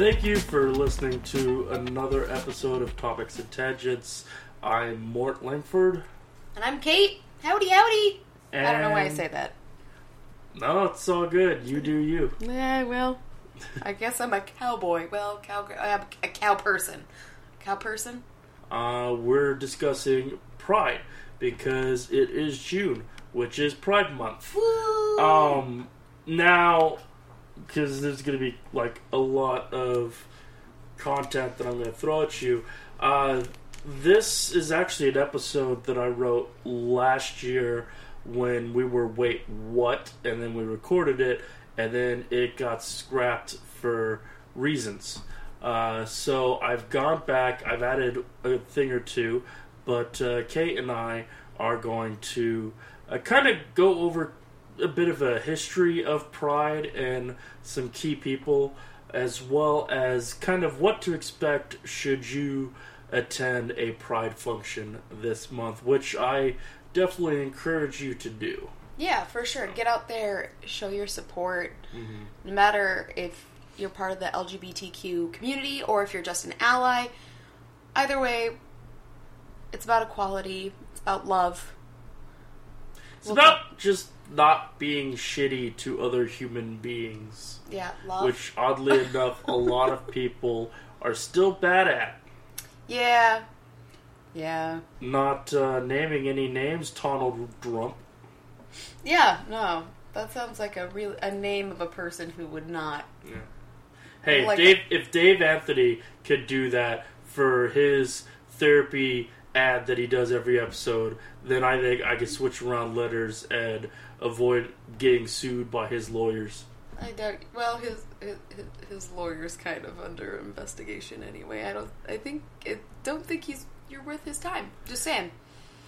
Thank you for listening to another episode of Topics and Tangents. I'm Mort Langford. And I'm Kate. Howdy, howdy. And I don't know why I say that. No, it's all good. You do you. Yeah, well, I guess I'm a cowboy. Well, cow. I'm a cow person. Cow person. Uh, we're discussing Pride because it is June, which is Pride Month. Woo! Um, now, because there's going to be like a lot of content that I'm going to throw at you. Uh, this is actually an episode that I wrote last year when we were wait what, and then we recorded it, and then it got scrapped for reasons. Uh, so I've gone back, I've added a thing or two, but uh, Kate and I are going to uh, kind of go over a bit of a history of Pride and some key people, as well as kind of what to expect should you attend a Pride function this month, which I definitely encourage you to do. Yeah, for sure. Get out there, show your support. Mm-hmm. No matter if you're part of the LGBTQ community or if you're just an ally. Either way, it's about equality. It's about love. It's about just not being shitty to other human beings, Yeah, love. which oddly enough, a lot of people are still bad at. yeah. Yeah. Not uh, naming any names, Donald Trump. Yeah, no. That sounds like a real a name of a person who would not. Yeah. Hey, Like Dave, if Dave Anthony could do that for his therapy ad that he does every episode, then I think I could switch around letters and avoid getting sued by his lawyers. I don't. Well, his his, his lawyer's kind of under investigation anyway. I don't. I think. I don't think he's. You're worth his time. Just saying.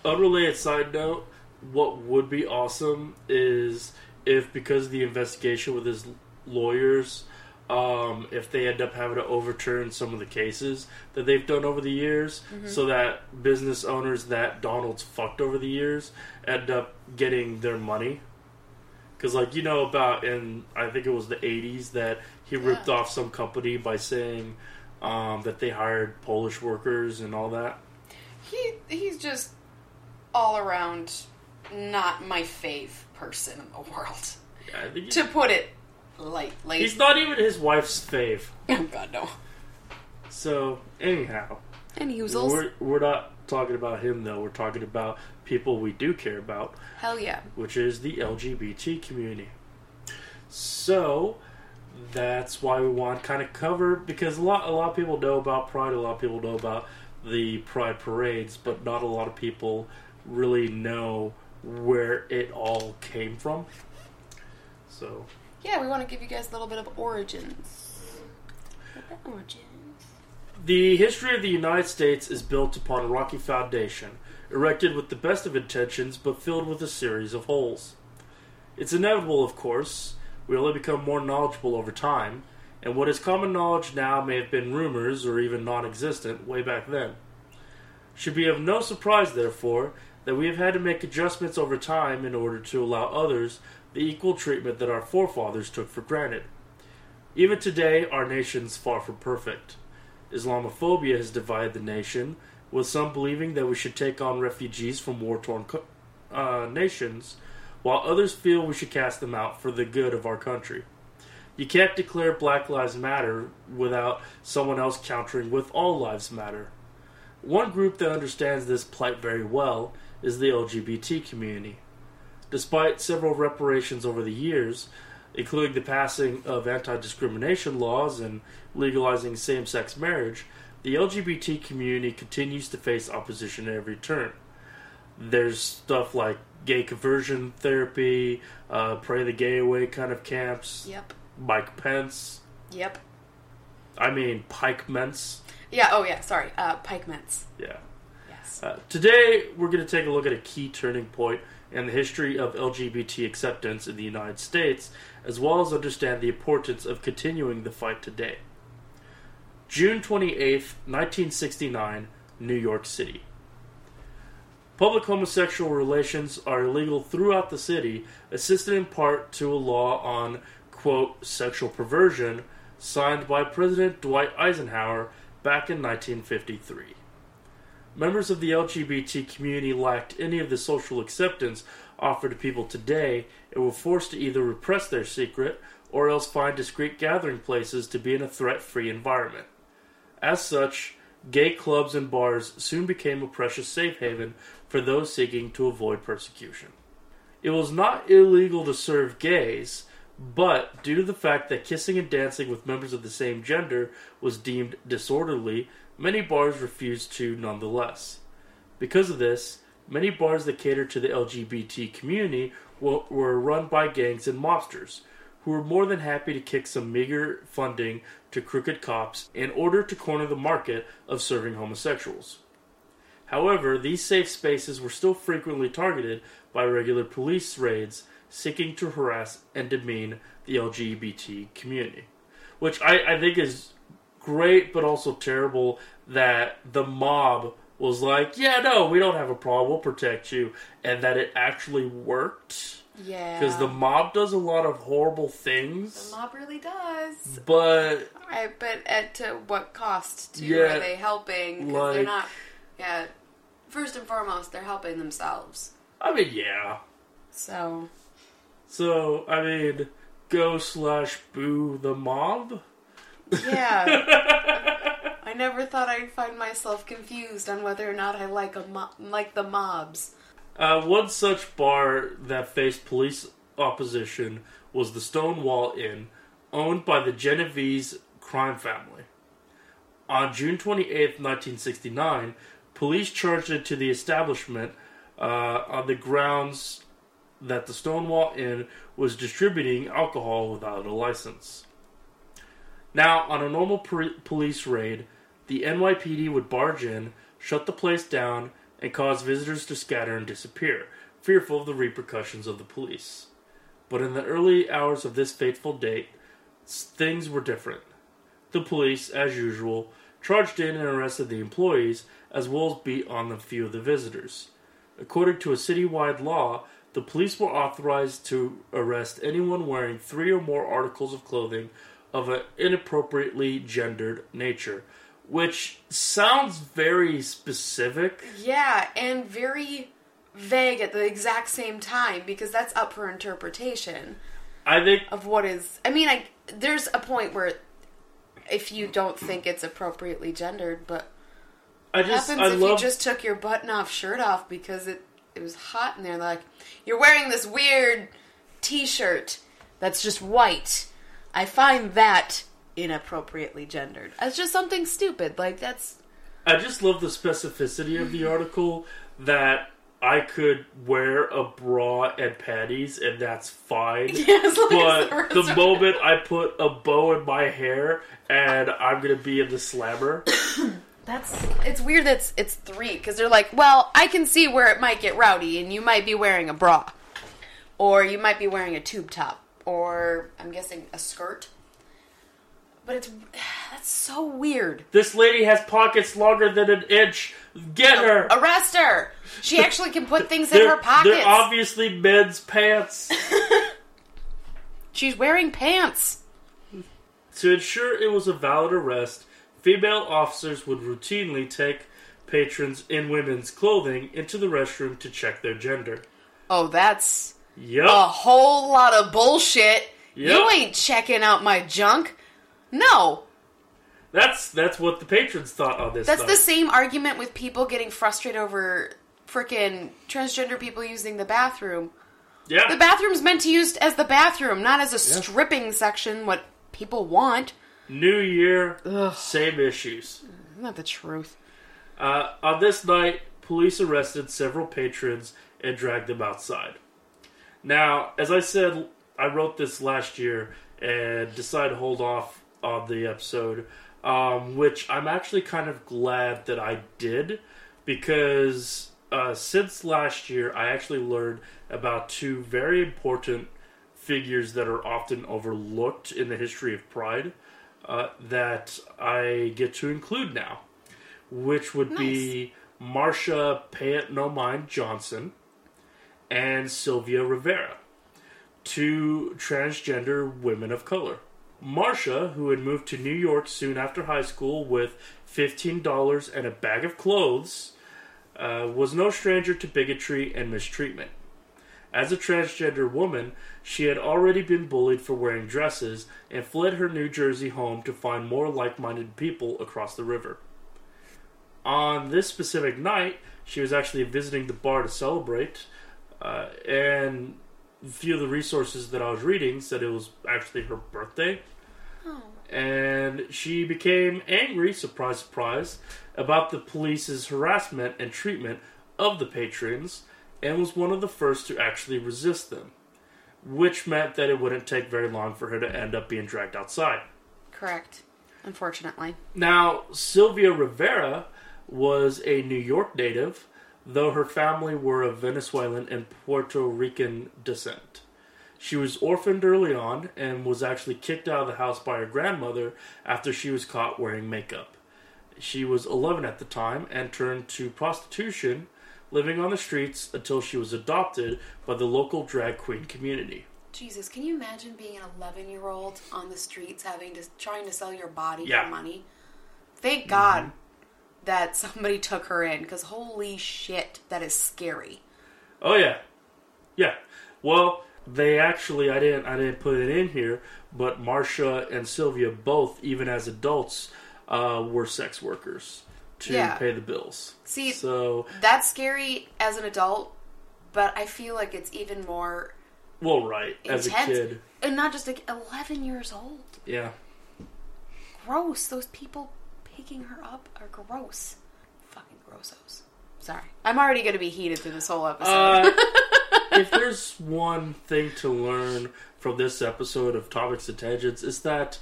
Unrelated side note, what would be awesome is if, because of the investigation with his lawyers, um, if they end up having to overturn some of the cases that they've done over the years, so that business owners that Donald's fucked over the years end up getting their money. Because, like, you know about in, I think it was the 80s, that he ripped off some company by saying um, that they hired Polish workers and all that. He he's just all around not my fave person in the world. Yeah, I think To put it lightly. He's not even his wife's fave. oh God no. So anyhow, And Usels. we're we're not talking about him though. We're talking about people we do care about, Hell yeah. which is the LGBT community. So that's why we want to kind of cover because a lot a lot of people know about Pride. A lot of people know about the Pride parades, but not a lot of people really know where it all came from. So Yeah, we want to give you guys a little bit of origins. Origins. The history of the United States is built upon a rocky foundation, erected with the best of intentions but filled with a series of holes. It's inevitable, of course. We only become more knowledgeable over time, and what is common knowledge now may have been rumors or even non existent way back then. Should be of no surprise, therefore, that we have had to make adjustments over time in order to allow others the equal treatment that our forefathers took for granted. Even today, our nation's far from perfect. Islamophobia has divided the nation, with some believing that we should take on refugees from war torn co- uh, nations, while others feel we should cast them out for the good of our country. You can't declare Black Lives Matter without someone else countering with All Lives Matter. One group that understands this plight very well is the LGBT community. Despite several reparations over the years, including the passing of anti discrimination laws and legalizing same sex marriage, the LGBT community continues to face opposition at every turn. There's stuff like gay conversion therapy, uh, pray the gay away kind of camps, Yep. Mike Pence. Yep. I mean, Pike Mence. Yeah. Oh yeah. Sorry. Uh, Pike Ments. Yeah. Yes. Uh, today, we're going to take a look at a key turning point in the history of LGBT acceptance in the United States, as well as understand the importance of continuing the fight today. June 28, 1969, New York City. Public homosexual relations are illegal throughout the city, assisted in part to a law on, quote, sexual perversion, signed by President Dwight Eisenhower back in 1953. Members of the LGBT community lacked any of the social acceptance offered to people today and were forced to either repress their secret or else find discreet gathering places to be in a threat free environment. As such, gay clubs and bars soon became a precious safe haven for those seeking to avoid persecution. It was not illegal to serve gays, but due to the fact that kissing and dancing with members of the same gender was deemed disorderly, many bars refused to nonetheless. Because of this, many bars that catered to the LGBT community were run by gangs and mobsters, who were more than happy to kick some meager funding to crooked cops in order to corner the market of serving homosexuals. However, these safe spaces were still frequently targeted by regular police raids seeking to harass and demean the LGBT community. Which I, I think is great, but also terrible that the mob was like, yeah, no, we don't have a problem, we'll protect you, and that it actually worked. Yeah. Because the mob does a lot of horrible things. The mob really does. But. Right, but at to what cost? Too? Yeah, Are they helping? Because like- they're not. Yeah. First and foremost, they're helping themselves. I mean, yeah. So. So, I mean, go slash boo the mob? Yeah. I never thought I'd find myself confused on whether or not I like a mo- like the mobs. Uh, one such bar that faced police opposition was the Stonewall Inn, owned by the Genovese crime family. On June 28, 1969, police charged into the establishment uh, on the grounds that the Stonewall Inn was distributing alcohol without a license. Now, on a normal police raid, the NYPD would barge in, shut the place down, and cause visitors to scatter and disappear, fearful of the repercussions of the police. But in the early hours of this fateful date, things were different. The police, as usual, charged in and arrested the employees, as well as beat on a few of the visitors. According to a citywide law, the police were authorized to arrest anyone wearing three or more articles of clothing of an inappropriately gendered nature, which sounds very specific. Yeah, and very vague at the exact same time because that's up for interpretation I think of what is. I mean, I there's a point where if you don't think it's appropriately gendered, but I what just happens I if love you just took your button-off shirt off because it it was hot in there? Like you're wearing this weird T-shirt that's just white. I find that inappropriately gendered. It's just something stupid. Like that's I just love the specificity of the article that I could wear a bra and panties and that's fine. Yes, but the the moment I put a bow in my hair and I'm gonna be in the slammer, That's it's weird that it's, it's three because they're like, well, I can see where it might get rowdy, and you might be wearing a bra, or you might be wearing a tube top, or I'm guessing a skirt. But it's that's so weird. this lady has pockets longer than an inch. Get her. Arrest her. She actually can put things in her pockets. they're obviously men's pants. She's wearing pants. To ensure it was a valid arrest, female officers would routinely take patrons in women's clothing into the restroom to check their gender. Oh, that's Yup. a whole lot of bullshit. You ain't checking out my junk. No, That's that's what the patrons thought on this. That's the same argument with people getting frustrated over frickin' transgender people using the bathroom. Yeah. The bathroom's meant to used as the bathroom, not as a stripping section, what people want. New year, Ugh. same issues. Isn't that the truth? Uh, on this night, police arrested several patrons and dragged them outside. Now, as I said, I wrote this last year and decided to hold off on the episode, um, which I'm actually kind of glad that I did because uh, since last year, I actually learned about two very important figures that are often overlooked in the history of Pride uh, that I get to include now which would be Marsha Pay It No Mind Johnson and Sylvia Rivera, two transgender women of color. Marsha, who had moved to New York soon after high school with $15 and a bag of clothes, uh, was no stranger to bigotry and mistreatment. As a transgender woman, she had already been bullied for wearing dresses and fled her New Jersey home to find more like minded people across the river. On this specific night, she was actually visiting the bar to celebrate, uh, and a few of the resources that I was reading said it was actually her birthday. Oh. And she became angry, surprise, surprise, about the police's harassment and treatment of the patrons and was one of the first to actually resist them, which meant that it wouldn't take very long for her to end up being dragged outside. Correct. Unfortunately. Now, Sylvia Rivera was a New York native, though her family were of Venezuelan and Puerto Rican descent. She was orphaned early on and was actually kicked out of the house by her grandmother after she was caught wearing makeup. She was 11 at the time and turned to prostitution, living on the streets until she was adopted by the local drag queen community. Jesus, can you imagine being an 11 year old on the streets having to trying to sell your body Yeah. for money? Thank God mm-hmm. That somebody took her in because holy shit, that is scary. Oh yeah, yeah. Well, they actually I didn't I didn't put it in here, but Marsha and Sylvia both, even as adults, uh, were sex workers to Yeah. pay the bills. See, So that's scary as an adult, but I feel like it's even more well, right as a kid, And not just like 11 years old. yeah. Gross. Those people picking her up are gross. Fucking grossos. Sorry. I'm already going to be heated through this whole episode. Uh, if there's one thing to learn from this episode of Topics and Tangents, is that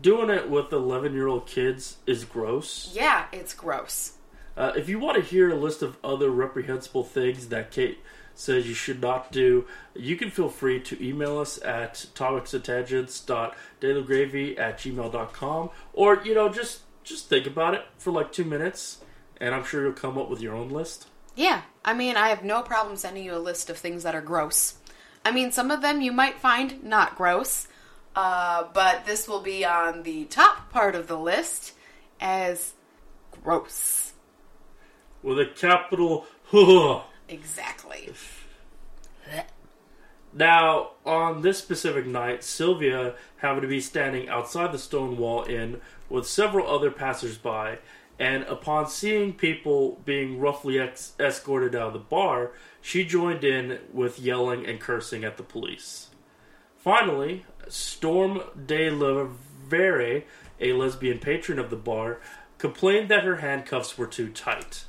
doing it with 11 year old kids is gross. yeah, it's gross. Uh, if you want to hear a list of other reprehensible things that Kate says you should not do, you can feel free to email us at topicsandtangents.dailygravy at gmail.com or, you know, just just think about it for like two minutes and I'm sure you'll come up with your own list. Yeah, I mean, I have no problem sending you a list of things that are gross. I mean, some of them you might find not gross, uh, but this will be on the top part of the list as gross. With a capital huh. Exactly. Now, on this specific night, Sylvia happened to be standing outside the Stonewall Inn with several other passersby, and upon seeing people being roughly ex- escorted out of the bar, she joined in with yelling and cursing at the police. Finally, Storm de la Verre, a lesbian patron of the bar, complained that her handcuffs were too tight.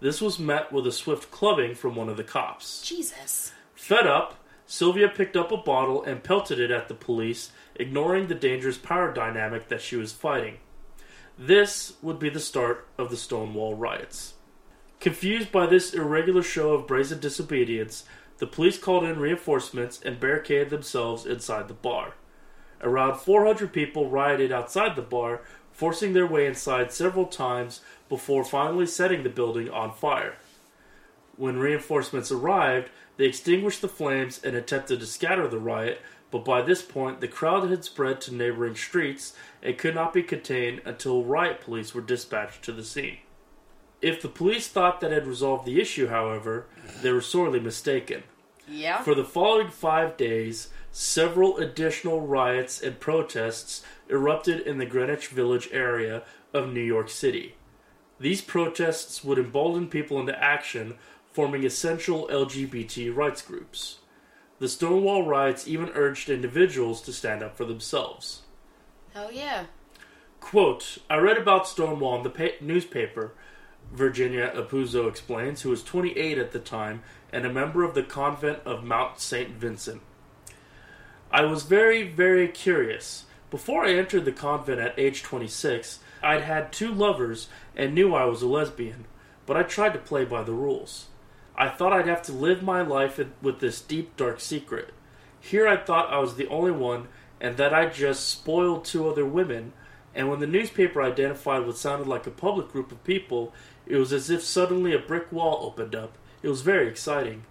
This was met with a swift clubbing from one of the cops. Jesus. Fed up, Sylvia picked up a bottle and pelted it at the police, ignoring the dangerous power dynamic that she was fighting. This would be the start of the Stonewall riots. Confused by this irregular show of brazen disobedience, the police called in reinforcements and barricaded themselves inside the bar. Around 400 people rioted outside the bar, forcing their way inside several times before finally setting the building on fire. When reinforcements arrived, they extinguished the flames and attempted to scatter the riot, but by this point the crowd had spread to neighboring streets and could not be contained until riot police were dispatched to the scene. If the police thought that had resolved the issue, however, they were sorely mistaken. Yeah. For the following five days, several additional riots and protests erupted in the Greenwich Village area of New York City. These protests would embolden people into action, forming essential LGBT rights groups. The Stonewall riots even urged individuals to stand up for themselves. Hell yeah. Quote, I read about Stonewall in the pa- newspaper, Virginia Apuzzo explains, who was 28 at the time and a member of the convent of Mount St. Vincent. I was very, very curious. Before I entered the convent at age 26, I'd had two lovers and knew I was a lesbian, but I tried to play by the rules. I thought I'd have to live my life with this deep, dark secret. Here I thought I was the only one and that I just spoiled two other women, and when the newspaper identified what sounded like a public group of people, it was as if suddenly a brick wall opened up. It was very exciting.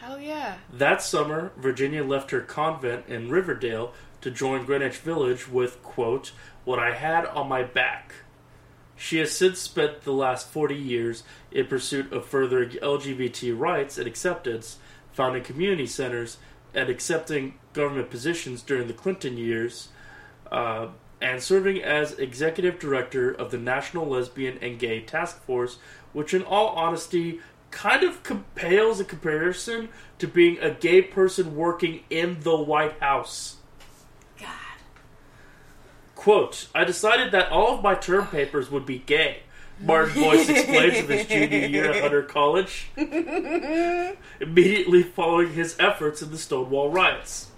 Hell yeah. That summer, Virginia left her convent in Riverdale to join Greenwich Village with, quote, what I had on my back. She has since spent the last 40 years in pursuit of further LGBT rights and acceptance, founding community centers and accepting government positions during the Clinton years, uh, and serving as executive director of the National Lesbian and Gay Task Force, which, in all honesty, kind of pales in comparison to being a gay person working in the White House. Quote, I decided that all of my term papers would be gay. Martin Boyce explains in his junior year at Hunter College, immediately following his efforts in the Stonewall riots.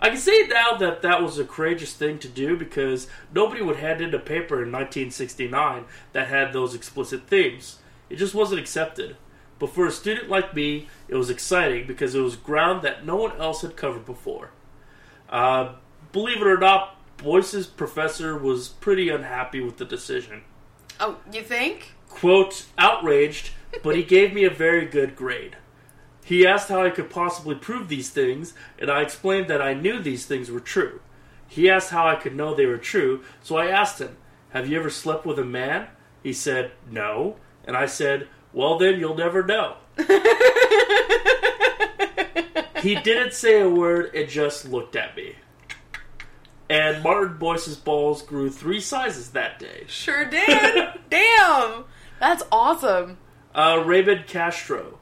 I can say now that that was a courageous thing to do because nobody would hand in a paper in 1969 that had those explicit themes. It just wasn't accepted. But for a student like me, it was exciting because it was ground that no one else had covered before. Uh, believe it or not, Boyce's professor was pretty unhappy with the decision. Oh, you think? Quote, outraged, but he gave me a very good grade. He asked how I could possibly prove these things, and I explained that I knew these things were true. He asked how I could know they were true, so I asked him, Have you ever slept with a man? He said, No. And I said, Well, then you'll never know. he didn't say a word and just looked at me. And Martin Boyce's balls grew three sizes that day. Sure did. Damn. That's awesome. Uh, Raymond Castro.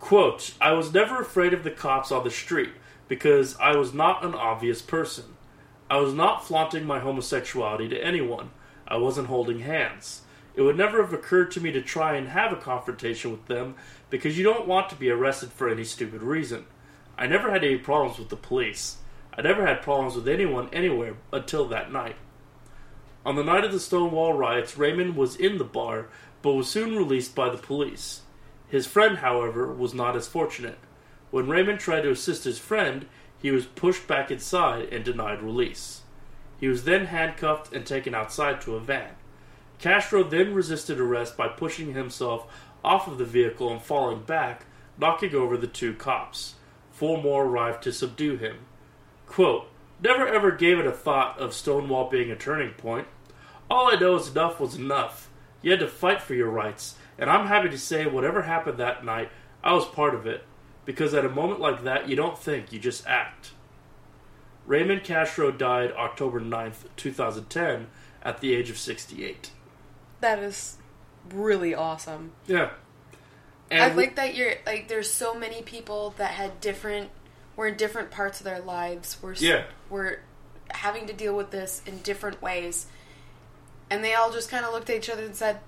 Quote, I was never afraid of the cops on the street because I was not an obvious person. I was not flaunting my homosexuality to anyone. I wasn't holding hands. It would never have occurred to me to try and have a confrontation with them because you don't want to be arrested for any stupid reason. I never had any problems with the police. I never had problems with anyone anywhere until that night. On the night of the Stonewall riots, Raymond was in the bar, but was soon released by the police. His friend, however, was not as fortunate. When Raymond tried to assist his friend, he was pushed back inside and denied release. He was then handcuffed and taken outside to a van. Castro then resisted arrest by pushing himself off of the vehicle and falling back, knocking over the two cops. Four more arrived to subdue him. Quote, Never ever gave it a thought of Stonewall being a turning point. All I know is enough was enough. You had to fight for your rights, and I'm happy to say whatever happened that night, I was part of it. Because at a moment like that, you don't think, you just act. Raymond Castro died October 9th, 2010, at the age of 68. That is really awesome. Yeah. I like that you're like there's so many people that had different were in different parts of their lives We're Yeah. were having to deal with this in different ways. And they all just kind of looked at each other and said,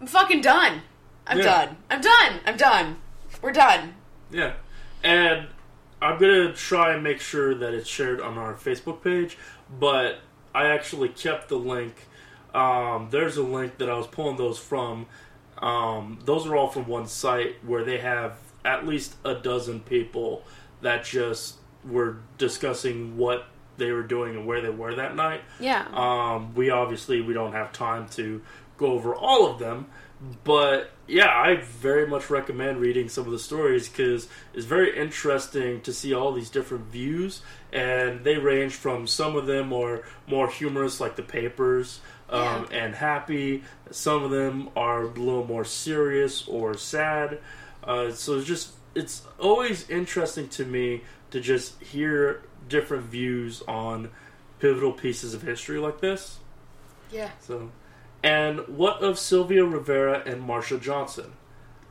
"I'm fucking done. I'm Yeah. done. I'm done. I'm done. We're done." Yeah. And I'm going to try and make sure that it's shared on our Facebook page, but I actually kept the link. Um, there's a link that I was pulling those from. Um, those are all from one site where they have at least a dozen people that just were discussing what they were doing and where they were that night. Yeah. Um, we obviously we don't have time to go over all of them, but yeah, I very much recommend reading some of the stories because it's very interesting to see all these different views, and they range from some of them are more humorous, like the papers, um, and happy. Some of them are a little more serious or sad. Uh, so it's just it's always interesting to me to just hear different views on pivotal pieces of history like this. yeah. So, and what of Sylvia Rivera and Marsha Johnson?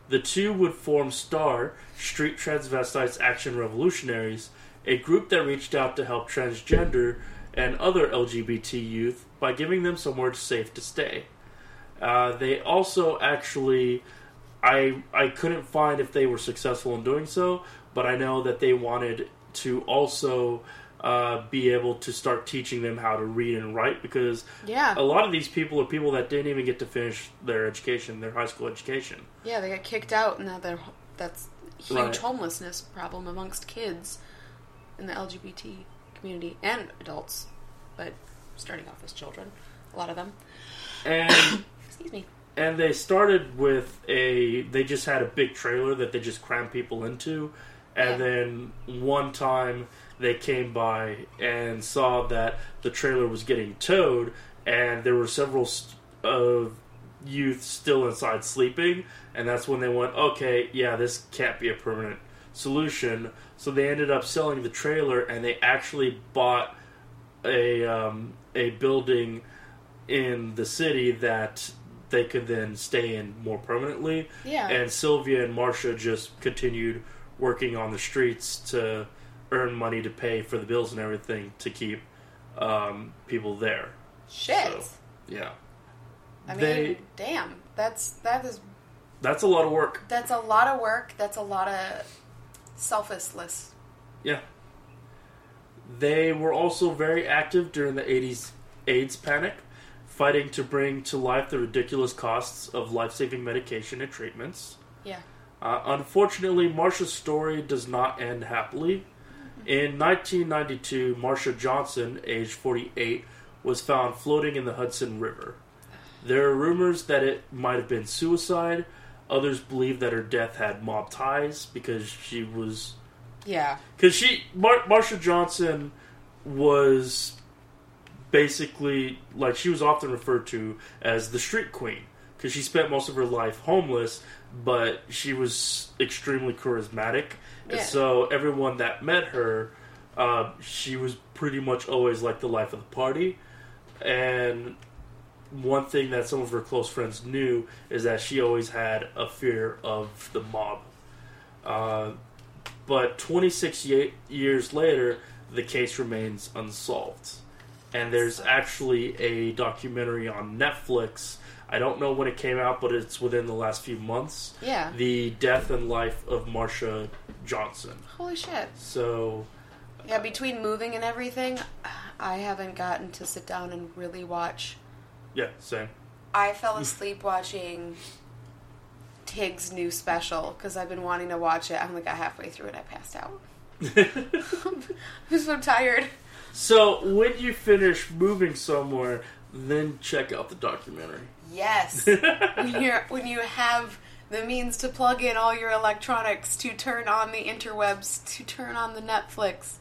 The two would form STAR, Street Transvestites Action Revolutionaries, a group that reached out to help transgender and other LGBT youth by giving them somewhere safe to stay. Uh, they also actually, I I couldn't find if they were successful in doing so, but I know that they wanted to also uh, be able to start teaching them how to read and write because Yeah. a lot of these people are people that didn't even get to finish their education, their high school education. Yeah, they got kicked out, and now they're that's a huge Right. homelessness problem amongst kids in the LGBT community and adults, but starting off as children, a lot of them. And Excuse me. And they started with a they just had a big trailer that they just crammed people into And Yeah. then one time they came by and saw that the trailer was getting towed, and there were several st- of youth still inside sleeping, and that's when they went, okay, yeah, this can't be a permanent solution. So they ended up selling the trailer, and they actually bought a um, a building in the city that they could then stay in more permanently. Yeah. And Sylvia and Marsha just continued working on the streets to earn money to pay for the bills and everything to keep um, people there. Shit. So, yeah. I mean, they- damn. That's that is That's a lot of work. that's a lot of work. That's a lot of selflessness. Yeah. They were also very active during the 80s AIDS panic, fighting to bring to life the ridiculous costs of life saving medication and treatments. Yeah. Uh, unfortunately, Marsha's story does not end happily. In 1992, Marsha Johnson, age 48, was found floating in the Hudson River. There are rumors that it might have been suicide. Others believe that her death had mob ties because she was Yeah. because she Mar- Marsha Johnson was basically like she was often referred to as the street queen because she spent most of her life homeless, but she was extremely charismatic, and so everyone that met her, uh, she was pretty much always like the life of the party, and one thing that some of her close friends knew is that she always had a fear of the mob. Uh, but 26 ye- years later, the case remains unsolved. And there's actually a documentary on Netflix. I don't know when it came out, but it's within the last few months. Yeah. The death and life of Marsha Johnson. Holy shit. So, Yeah, between moving and everything, I haven't gotten to sit down and really watch. yeah, same. I fell asleep watching Tig's new special because I've been wanting to watch it. I'm like, I halfway through it, I passed out. I'm so tired. So, when you finish moving somewhere, then check out the documentary. Yes. when you're when you have the means to plug in all your electronics, to turn on the interwebs, to turn on the Netflix,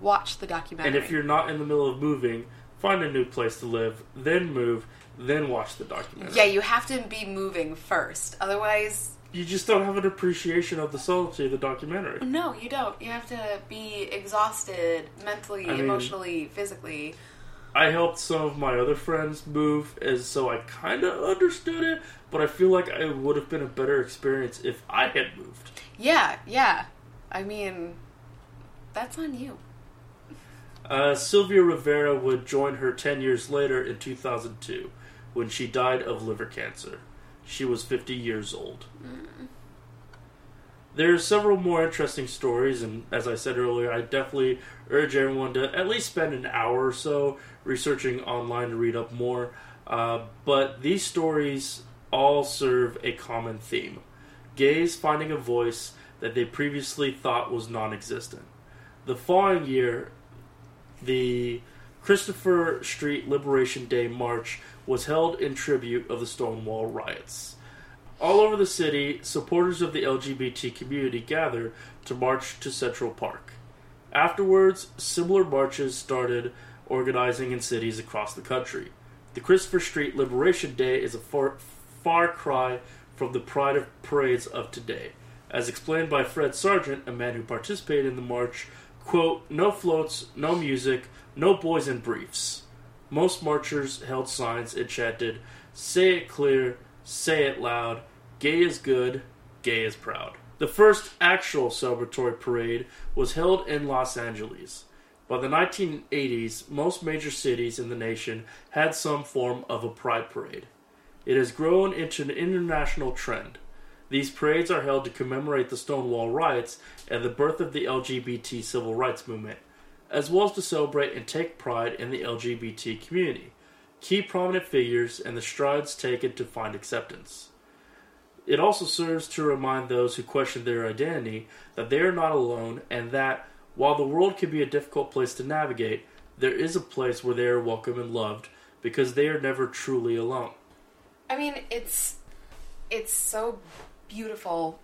watch the documentary. And if you're not in the middle of moving, find a new place to live, then move, then watch the documentary. yeah, you have to be moving first. Otherwise, You just don't have an appreciation of the solitude of the documentary. no, you don't. You have to be exhausted mentally, I mean- emotionally, physically. I helped some of my other friends move, and so I kind of understood it, but I feel like it would have been a better experience if I had moved. Yeah, yeah. I mean, that's on you. Uh, Sylvia Rivera would join her 10 years later in 2002 when she died of liver cancer. She was 50 years old. There are several more interesting stories, and as I said earlier, I definitely urge everyone to at least spend an hour or so researching online to read up more. Uh, but these stories all serve a common theme gays finding a voice that they previously thought was non existent. The following year, the Christopher Street Liberation Day March was held in tribute of the Stonewall riots. All over the city, supporters of the LGBT community gathered to march to Central Park. Afterwards, similar marches started organizing in cities across the country. The Christopher Street Liberation Day is a far, far cry from the pride of parades of today. As explained by Fred Sargent, a man who participated in the march, quote, no floats, no music, no boys in briefs. Most marchers held signs and chanted, Say it clear, say it loud, gay is good, gay is proud. The first actual celebratory parade was held in Los Angeles. By the 1980s, most major cities in the nation had some form of a pride parade. It has grown into an international trend. These parades are held to commemorate the Stonewall riots and the birth of the LGBT civil rights movement, as well as to celebrate and take pride in the LGBT community, key prominent figures, and the strides taken to find acceptance. It also serves to remind those who question their identity that they are not alone and that, while the world can be a difficult place to navigate, there is a place where they are welcome and loved because they are never truly alone. I mean, it's it's so beautiful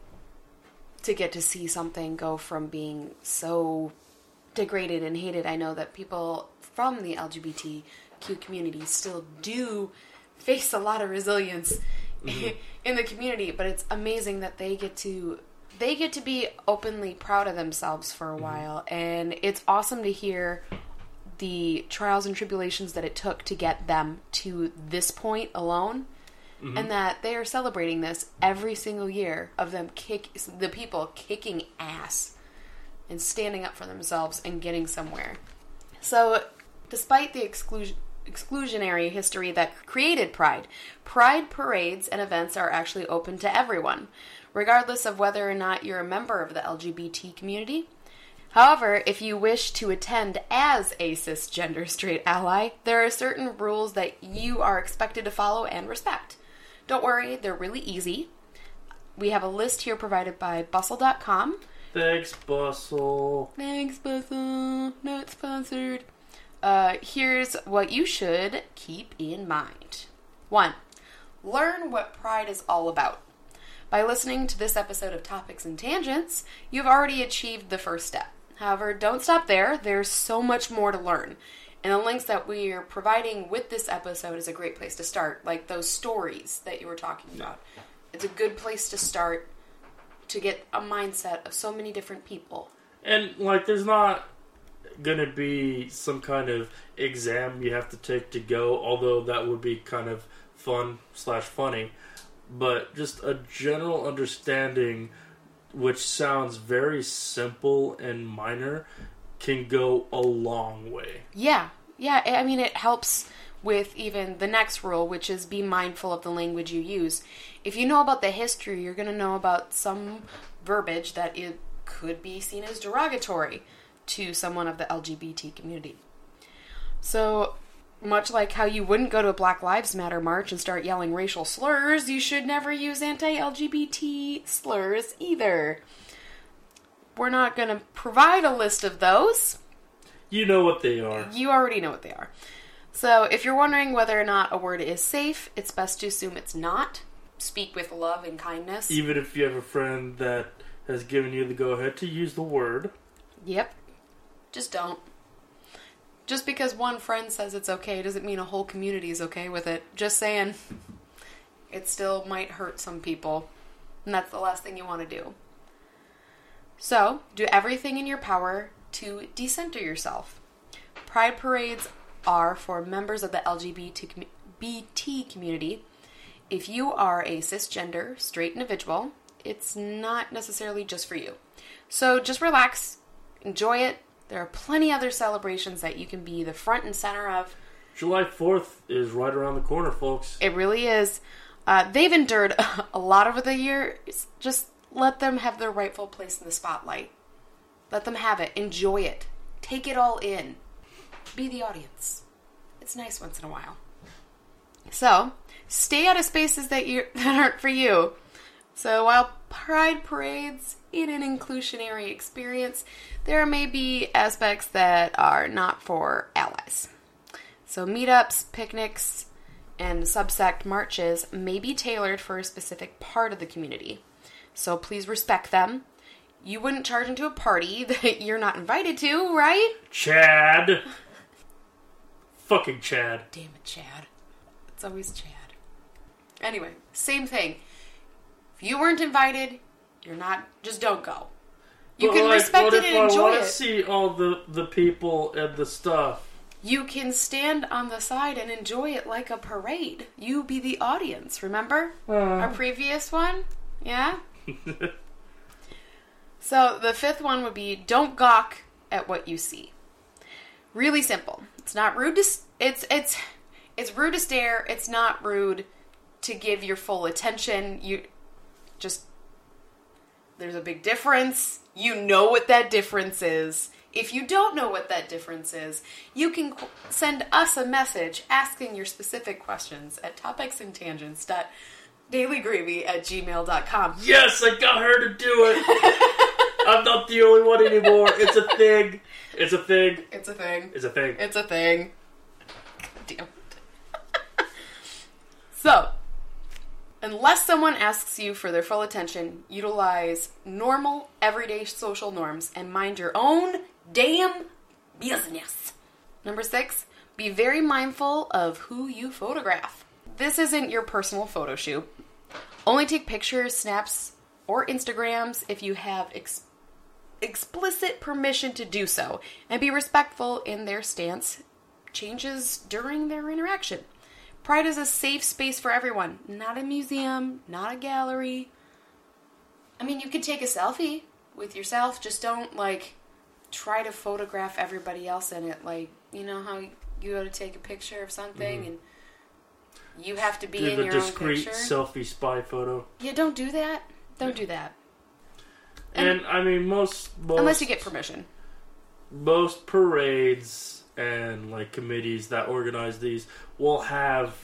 to get to see something go from being so degraded and hated. I know that people from the LGBTQ community still do face a lot of resilience mm-hmm. in the community, but it's amazing that they get to they get to be openly proud of themselves for a mm-hmm. while. And it's awesome to hear the trials and tribulations that it took to get them to this point alone Mm-hmm. and that they are celebrating this every single year of them kick the people kicking ass and standing up for themselves and getting somewhere. So, despite the exclusion exclusionary history that created Pride, Pride parades and events are actually open to everyone, regardless of whether or not you're a member of the LGBT community. However, if you wish to attend as a cisgender straight ally, there are certain rules that you are expected to follow and respect. Don't worry, they're really easy. We have a list here provided by bustle.com. Thanks, Bustle. Thanks, Bustle. Not sponsored. Uh, here's what you should keep in mind. One, learn what Pride is all about. By listening to this episode of Topics and Tangents, you've already achieved the first step. However, don't stop there. There's so much more to learn. And the links that we are providing with this episode is a great place to start, like those stories that you were talking about. It's a good place to start to get a mindset of so many different people. And like, there's not gonna be some kind of exam you have to take to go, although that would be kind of fun slash funny. But just a general understanding, which sounds very simple and minor, can go a long way. Yeah, yeah. I mean, it helps with even the next rule, which is be mindful of the language you use. If you know about the history, you're going to know about some verbiage that it could be seen as derogatory to someone of the LGBT community. So, much like how you wouldn't go to a Black Lives Matter march and start yelling racial slurs, you should never use anti LGBT slurs either. We're not going to provide a list of those. You know what they are. You already know what they are. So, if you're wondering whether or not a word is safe, it's best to assume it's not. Speak with love and kindness. Even if you have a friend that has given you the go ahead to use the word. Yep. Just don't. Just because one friend says it's okay doesn't mean a whole community is okay with it. Just saying. It still might hurt some people. And that's the last thing you want to do. So, do everything in your power to decenter yourself. Pride parades are for members of the LGBT community. If you are a cisgender, straight individual, it's not necessarily just for you. So just relax, enjoy it. There are plenty other celebrations that you can be the front and center of. July 4th is right around the corner, folks. It really is. Uh, they've endured a lot over the years. Just let them have their rightful place in the spotlight. Let them have it. Enjoy it. Take it all in. Be the audience. It's nice once in a while. So, stay out of spaces that you that aren't for you. So while pride parades in an inclusionary experience, there may be aspects that are not for allies. So meetups, picnics, and subsect marches may be tailored for a specific part of the community. So please respect them. You wouldn't charge into a party that you're not invited to, right? Chad. Fucking Chad. Damn it, Chad. It's always Chad. Anyway, same thing. If you weren't invited, you're not. Just don't go. You But, can like, respect it and I enjoy want it. to see all the, the people and the stuff? You can stand on the side and enjoy it like a parade. You be the audience. Remember uh. our previous one? Yeah. So the fifth one would be don't gawk at what you see. Really simple. It's not rude to it's it's it's rude to stare. It's not rude to give your full attention. You just there's a big difference. You know what that difference is. If you don't know what that difference is, you can send us a message asking your specific questions at topicsandtangents.dailygravy at gmail.com. Yes, I got her to do it. I'm not the only one anymore. It's a thing. It's a thing. It's a thing. It's a thing. It's a thing. Damn it. so, Unless someone asks you for their full attention, utilize normal, everyday social norms and mind your own damn business. Number six, be very mindful of who you photograph. This isn't your personal photo shoot. Only take pictures, snaps, or Instagrams if you have ex- explicit permission to do so, and be respectful in their stance changes during their interaction. Pride is a safe space for everyone, not a museum, not a gallery. I mean, you could take a selfie with yourself, just don't like try to photograph everybody else in it. Like, you know how you go to take a picture of something mm-hmm. and you have to be Do in the your own discreet picture. selfie spy photo. yeah, don't do that. Don't do that. And- And, I mean, most, most Unless you get permission. most parades and like committees that organize these will have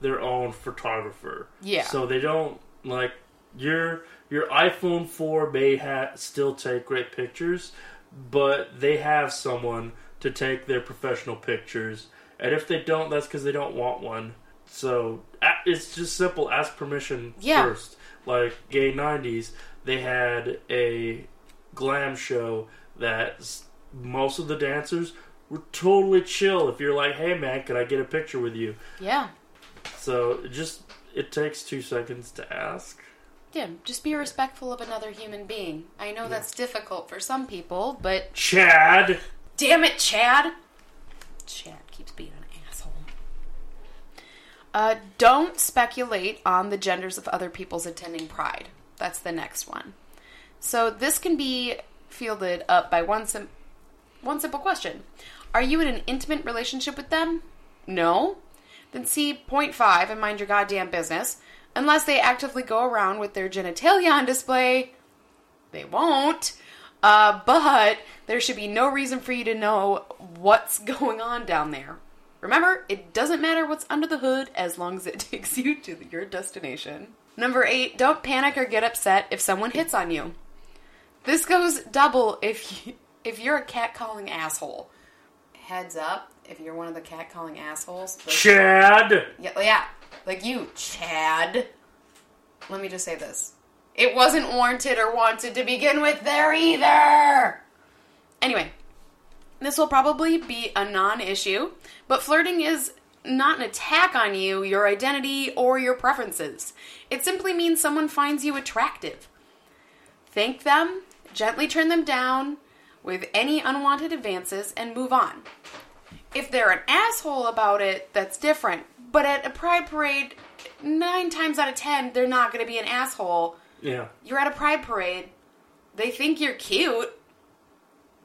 their own photographer. Yeah. So they don't like your your iPhone 4 may ha- still take great pictures, but they have someone to take their professional pictures. And if they don't, that's because they don't want one. So it's just simple. Ask permission Yeah. first. Like gay '90s, they had a glam show that most of the dancers were totally chill. If you're like, "Hey man, can I get a picture with you?" Yeah. So it just it takes two seconds to ask. Yeah, just be respectful of another human being. I know that's difficult for some people, but Chad, damn it, Chad! Chad keeps beating. Uh, don't speculate on the genders of other people's attending Pride. That's the next one. So this can be fielded up by one sim- one simple question: Are you in an intimate relationship with them? No. Then see point five and mind your goddamn business. Unless they actively go around with their genitalia on display, they won't. Uh, but there should be no reason for you to know what's going on down there. Remember, it doesn't matter what's under the hood as long as it takes you to your destination. Number eight, don't panic or get upset if someone hits on you. This goes double if you, if you're a catcalling asshole. Heads up, if you're one of the catcalling assholes. like- Chad. yeah, oh, yeah, like you, Chad. Let me just say this. It wasn't warranted or wanted to begin with there either. Anyway, this will probably be a non issue, but flirting is not an attack on you, your identity, or your preferences. It simply means someone finds you attractive. Thank them, gently turn them down with any unwanted advances, and move on. If they're an asshole about it, that's different. But at a pride parade, nine times out of ten, they're not going to be an asshole. Yeah. You're at a pride parade. They think you're cute.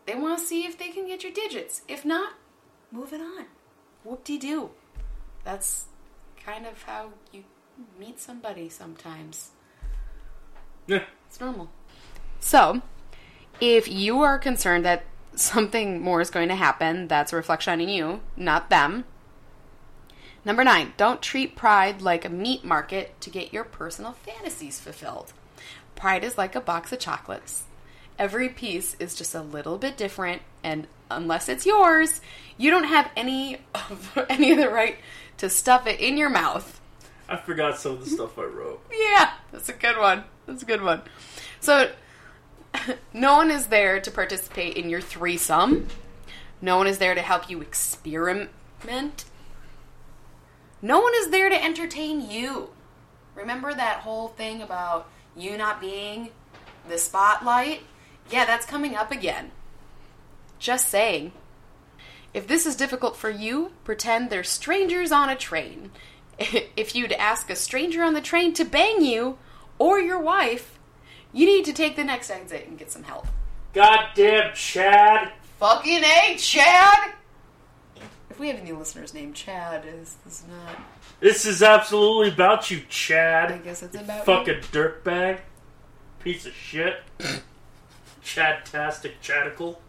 They want to see if they can get your digits. If not, move it on. Whoop de doo. That's kind of how you meet somebody sometimes. Yeah. It's normal. So, if you are concerned that something more is going to happen, that's a reflection on you, not them. Number nine, don't treat pride like a meat market to get your personal fantasies fulfilled. Pride is like a box of chocolates. Every piece is just a little bit different, and unless it's yours, you don't have any of, any of the right to stuff it in your mouth. I forgot some of the stuff I wrote. Yeah, that's a good one. That's a good one. So, no one is there to participate in your threesome. No one is there to help you experiment. No one is there to entertain you. Remember that whole thing about you not being the spotlight? Yeah, that's coming up again. Just saying. If this is difficult for you, pretend they're strangers on a train. If you'd ask a stranger on the train to bang you or your wife, you need to take the next exit and get some help. Goddamn Chad. Fucking A, Chad! If we have any listeners named Chad, is this is not. This is absolutely about you, Chad. I guess it's about. Fucking dirtbag. Piece of shit. Chadtastic chaticle.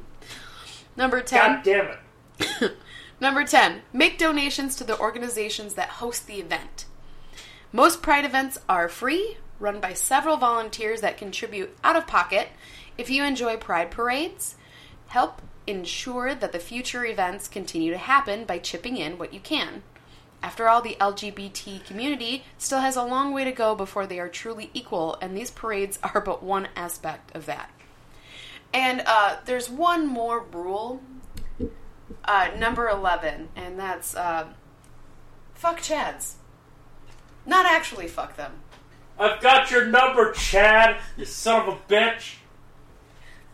Number 10. God damn it. Number 10, make donations to the organizations that host the event. Most Pride events are free, run by several volunteers that contribute out of pocket. If you enjoy Pride parades, help ensure that the future events continue to happen by chipping in what you can. After all, the LGBT community still has a long way to go before they are truly equal, and these parades are but one aspect of that. And uh, there's one more rule, uh, number 11, and that's uh, fuck Chads. Not actually fuck them. I've got your number, Chad, you son of a bitch.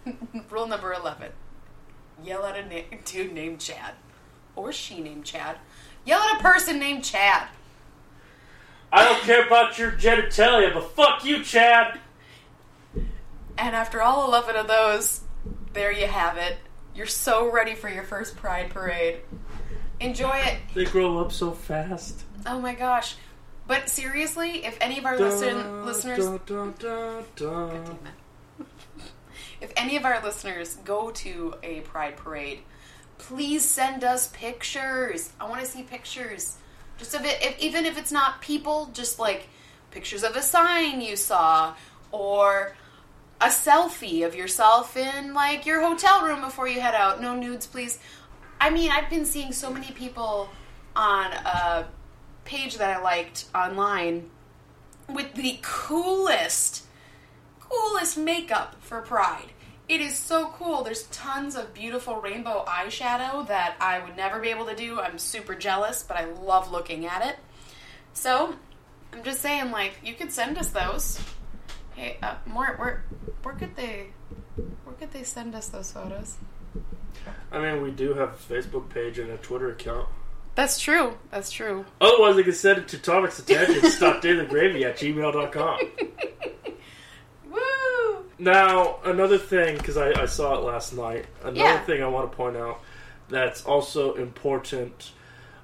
Rule number 11 yell at a na- dude named Chad, or she named Chad. Yell at a person named Chad. I don't care about your genitalia, but fuck you, Chad. And after all 11 of those, there you have it. You're so ready for your first Pride Parade. Enjoy it. They grow up so fast. Oh my gosh. But seriously, if any of our listen- listeners. Da, da, da, da. Damn it. If any of our listeners go to a Pride Parade, please send us pictures. I want to see pictures. Just of it, if, even if it's not people, just like pictures of a sign you saw, or a selfie of yourself in like your hotel room before you head out. No nudes, please. I mean, I've been seeing so many people on a page that I liked online with the coolest, coolest makeup for Pride. It is so cool. There's tons of beautiful rainbow eyeshadow that I would never be able to do. I'm super jealous, but I love looking at it. So, I'm just saying, like, you could send us those. Hey, uh, Mort, where, where could they, where could they send us those photos? I mean, we do have a Facebook page and a Twitter account. That's true. That's true. Otherwise, they can send it to Topics and Tangents, stopdailygravy at gmail.com. Woo! Now, another thing, because I, I saw it last night, another Yeah. thing I want to point out that's also important,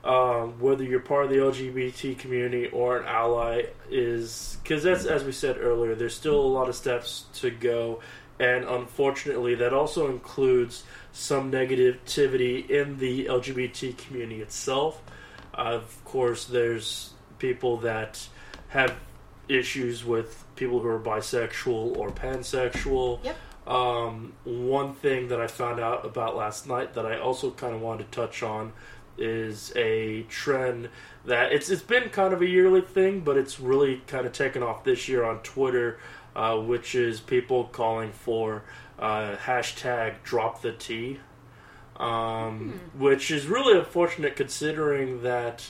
um, whether you're part of the LGBT community or an ally, is because that's, as we said earlier, there's still a lot of steps to go, and unfortunately, that also includes some negativity in the LGBT community itself. of course, there's people that have issues with people who are bisexual or pansexual. Yep. Um, one thing that I found out about last night that I also kind of wanted to touch on is a trend that it's it's been kind of a yearly thing, but it's really kind of taken off this year on Twitter, uh, which is people calling for uh, hashtag drop the T, um, which is really unfortunate considering that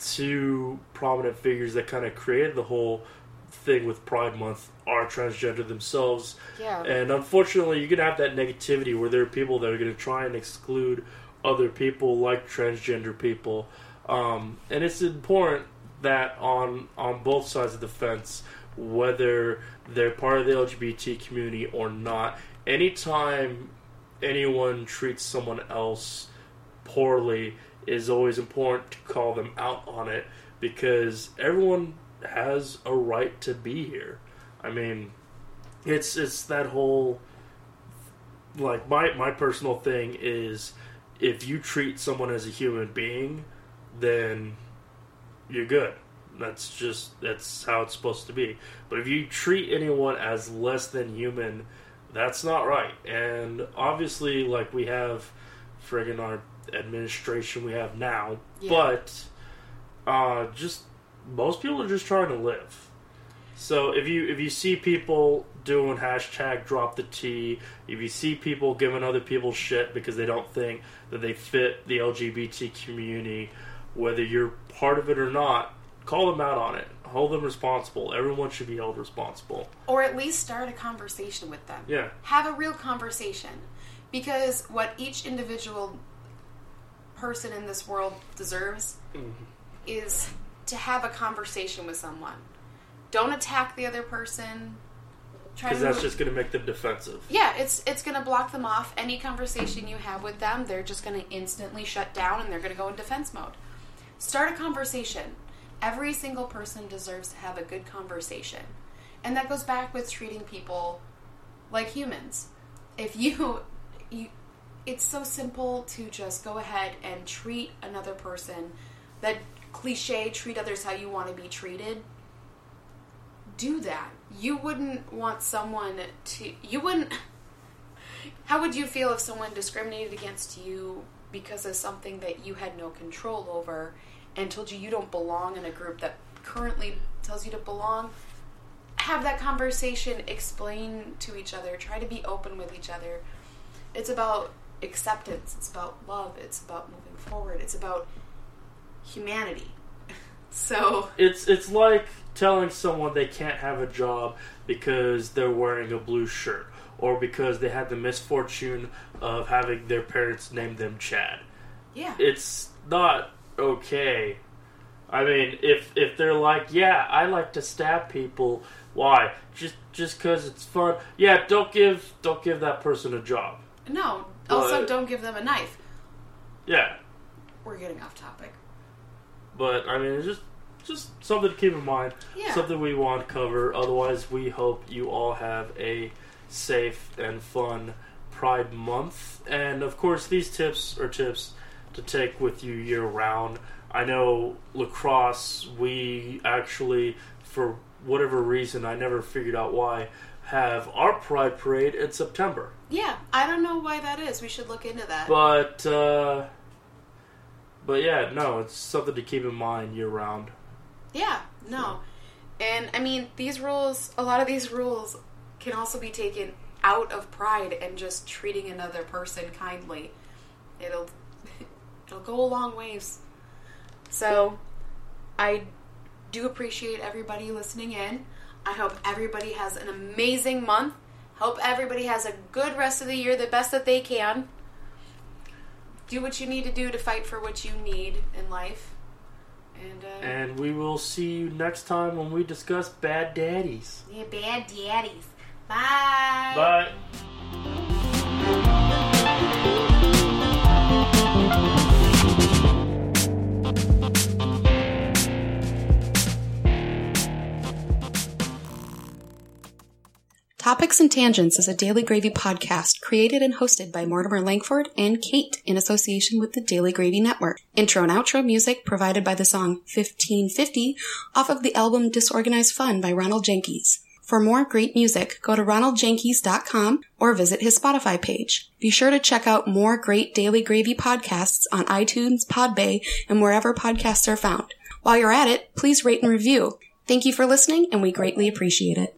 two prominent figures that kind of created the whole thing with Pride Month are transgender themselves. Yeah. And unfortunately, you're going to have that negativity where there are people that are going to try and exclude other people like transgender people. Um, and it's important that on on both sides of the fence, whether they're part of the LGBT community or not, anytime anyone treats someone else poorly is always important to call them out on it because everyone has a right to be here. I mean, it's it's that whole like my my personal thing is if you treat someone as a human being, then you're good. That's just that's how it's supposed to be. But if you treat anyone as less than human, that's not right. And obviously, like we have friggin' our administration we have now, Yeah. but uh, just most people are just trying to live. So if you if you see people doing hashtag drop the T, if you see people giving other people shit because they don't think that they fit the LGBT community, whether you're part of it or not, call them out on it. Hold them responsible. Everyone should be held responsible. Or at least start a conversation with them. Yeah. Have a real conversation. Because what each individual person in this world deserves mm-hmm. is to have a conversation with someone. Don't attack the other person. Because to that's just going to make them defensive. yeah, it's it's going to block them off. Any conversation you have with them, they're just going to instantly shut down and they're going to go in defense mode. Start a conversation. Every single person deserves to have a good conversation. And that goes back with treating people like humans. If you you it's so simple to just go ahead and treat another person that cliche treat others how you want to be treated do that. You wouldn't want someone to. You wouldn't. How would you feel if someone discriminated against you because of something that you had no control over and told you you don't belong in a group that currently tells you to belong, have that conversation, explain to each other, try to be open with each other. It's about acceptance, it's about love, it's about moving forward, it's about humanity. So, It's it's like telling someone they can't have a job because they're wearing a blue shirt or because they had the misfortune of having their parents name them Chad. yeah. It's not okay. I mean, if if they're like, "Yeah, I like to stab people." Why? Just just cuz it's fun. Yeah, don't give don't give that person a job. No, also don't give them a knife. Yeah. We're getting off topic. But I mean, it's just just something to keep in mind. Yeah. Something we want to cover. Otherwise, we hope you all have a safe and fun Pride Month. And of course, these tips are tips to take with you year round. I know La Crosse. We actually, for whatever reason, I never figured out why, have our Pride Parade in September. Yeah, I don't know why that is. We should look into that. But uh, but yeah, no, it's something to keep in mind year round. Yeah, no. And I mean, these rules, a lot of these rules can also be taken out of pride and just treating another person kindly. It'll it'll go a long ways. So, I do appreciate everybody listening in. I hope everybody has an amazing month. Hope everybody has a good rest of the year, the best that they can. Do what you need to do to fight for what you need in life. And, uh, And we will see you next time when we discuss bad daddies. Yeah, bad daddies. Bye. Bye. Topics and Tangents is a Daily Gravy podcast created and hosted by Mortimer Langford and Kate in association with the Daily Gravy Network. Intro and outro music provided by the song 1550 off of the album Disorganized Fun by Ronald Jenkins. For more great music, go to ronaldjenkins.com or visit his Spotify page. Be sure to check out more great Daily Gravy podcasts on iTunes, Podbay, and wherever podcasts are found. While you're at it, please rate and review. Thank you for listening, and we greatly appreciate it.